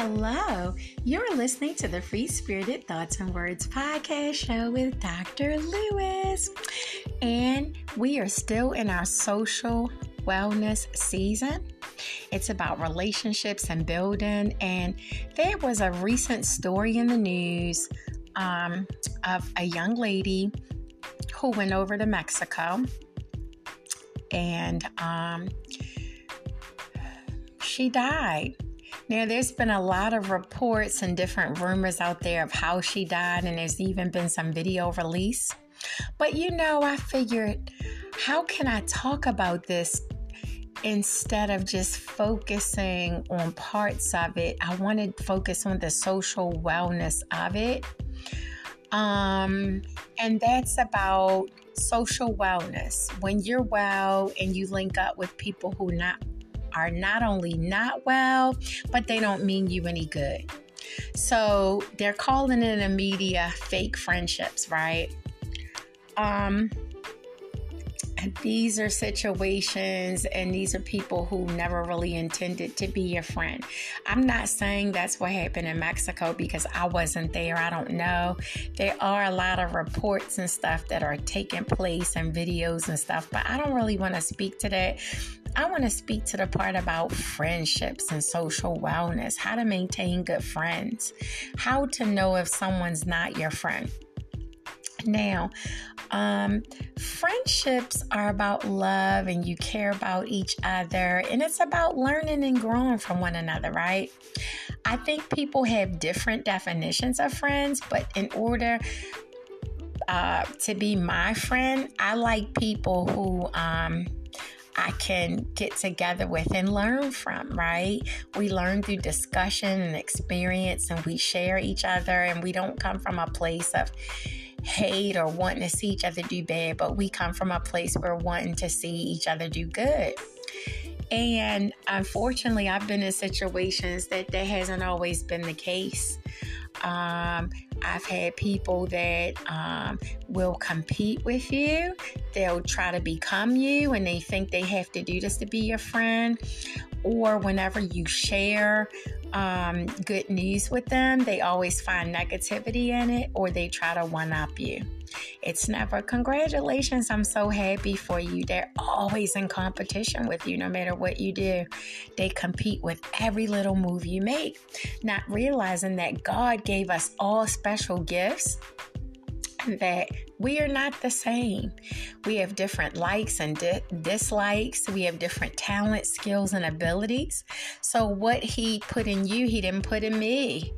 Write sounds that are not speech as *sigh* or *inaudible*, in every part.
Hello, you're listening to the Free Spirited Thoughts and Words podcast show with Dr. Lewis. And we are still in our social wellness season. It's about relationships and building. And there was a recent story in the news um, of a young lady who went over to Mexico and um, she died. Now, there's been a lot of reports and different rumors out there of how she died, and there's even been some video release. But you know, I figured, how can I talk about this instead of just focusing on parts of it? I wanted to focus on the social wellness of it. Um, and that's about social wellness. When you're well and you link up with people who not are not only not well, but they don't mean you any good. So they're calling in the media fake friendships, right? Um, these are situations and these are people who never really intended to be your friend. I'm not saying that's what happened in Mexico because I wasn't there. I don't know. There are a lot of reports and stuff that are taking place and videos and stuff, but I don't really want to speak to that. I want to speak to the part about friendships and social wellness, how to maintain good friends, how to know if someone's not your friend. Now, um, friendships are about love and you care about each other, and it's about learning and growing from one another, right? I think people have different definitions of friends, but in order uh, to be my friend, I like people who um, I can get together with and learn from, right? We learn through discussion and experience, and we share each other, and we don't come from a place of hate or wanting to see each other do bad, but we come from a place where wanting to see each other do good. And unfortunately, I've been in situations that that hasn't always been the case. Um, I've had people that um, will compete with you. They'll try to become you and they think they have to do this to be your friend. Or whenever you share um, good news with them, they always find negativity in it or they try to one up you. It's never, congratulations, I'm so happy for you. They're always in competition with you, no matter what you do. They compete with every little move you make, not realizing that God gave us all special gifts that we are not the same. We have different likes and di- dislikes. We have different talents, skills, and abilities. So, what He put in you, He didn't put in me,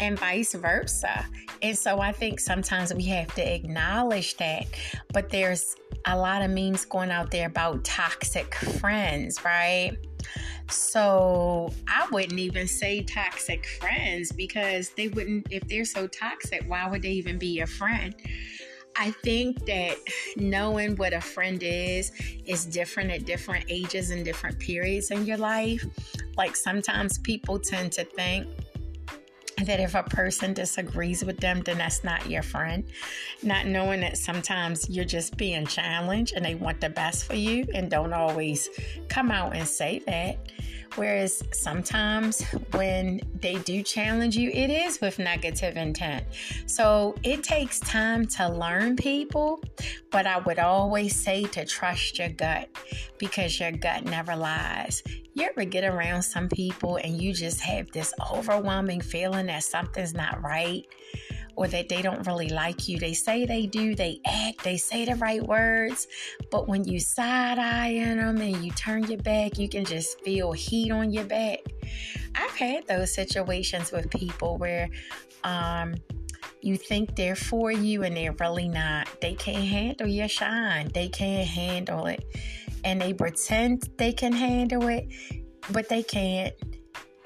and vice versa. And so, I think sometimes we have to acknowledge that. But there's a lot of memes going out there about toxic friends, right? So I wouldn't even say toxic friends because they wouldn't, if they're so toxic, why would they even be your friend? I think that knowing what a friend is is different at different ages and different periods in your life. Like sometimes people tend to think that if a person disagrees with them, then that's not your friend. Not knowing that sometimes you're just being challenged and they want the best for you and don't always come out and say that. Whereas sometimes when they do challenge you, it is with negative intent. So it takes time to learn people, but I would always say to trust your gut because your gut never lies. You ever get around some people and you just have this overwhelming feeling that something's not right? or that they don't really like you. They say they do, they act, they say the right words, but when you side eye them and you turn your back, you can just feel heat on your back. I've had those situations with people where um, you think they're for you and they're really not. They can't handle your shine, they can't handle it. And they pretend they can handle it, but they can't.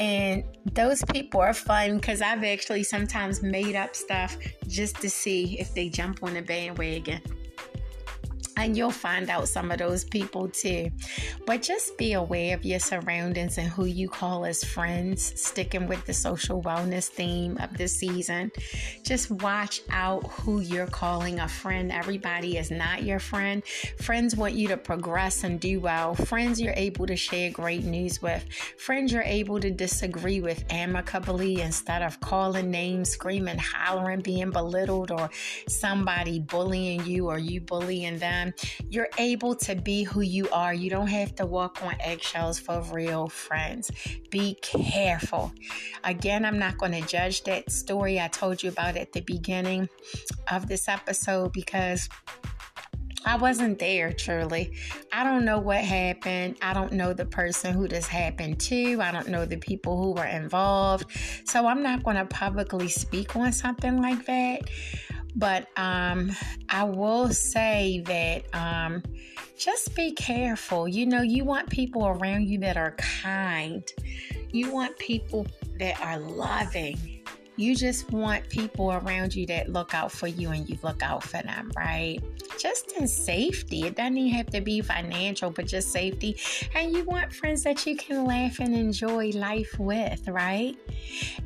And those people are fun because I've actually sometimes made up stuff just to see if they jump on the bandwagon. And you'll find out some of those people too. But just be aware of your surroundings and who you call as friends, sticking with the social wellness theme of the season. Just watch out who you're calling a friend. Everybody is not your friend. Friends want you to progress and do well. Friends you're able to share great news with. Friends you're able to disagree with amicably instead of calling names, screaming, hollering, being belittled, or somebody bullying you or you bullying them time, you're able to be who you are. You don't have to walk on eggshells for real friends. Be careful. Again, I'm not going to judge that story I told you about at the beginning of this episode because. I wasn't there truly. I don't know what happened. I don't know the person who this happened to. I don't know the people who were involved. So I'm not going to publicly speak on something like that. But um, I will say that um, just be careful. You know, you want people around you that are kind, you want people that are loving you just want people around you that look out for you and you look out for them, right? Just in safety. It doesn't even have to be financial, but just safety. And you want friends that you can laugh and enjoy life with, right?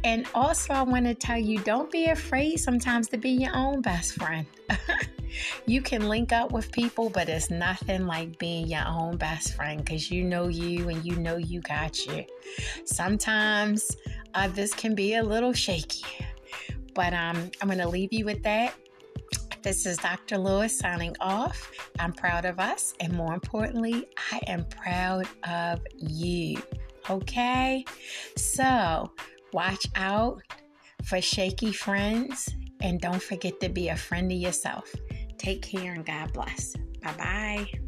And also, I want to tell you don't be afraid sometimes to be your own best friend. *laughs* you can link up with people, but it's nothing like being your own best friend because you know you and you know you got you. Sometimes uh, this can be a little shaky. But um, I'm going to leave you with that. This is Dr. Lewis signing off. I'm proud of us, and more importantly, I am proud of you. Okay? So, watch out for shaky friends, and don't forget to be a friend of yourself. Take care and God bless. Bye bye.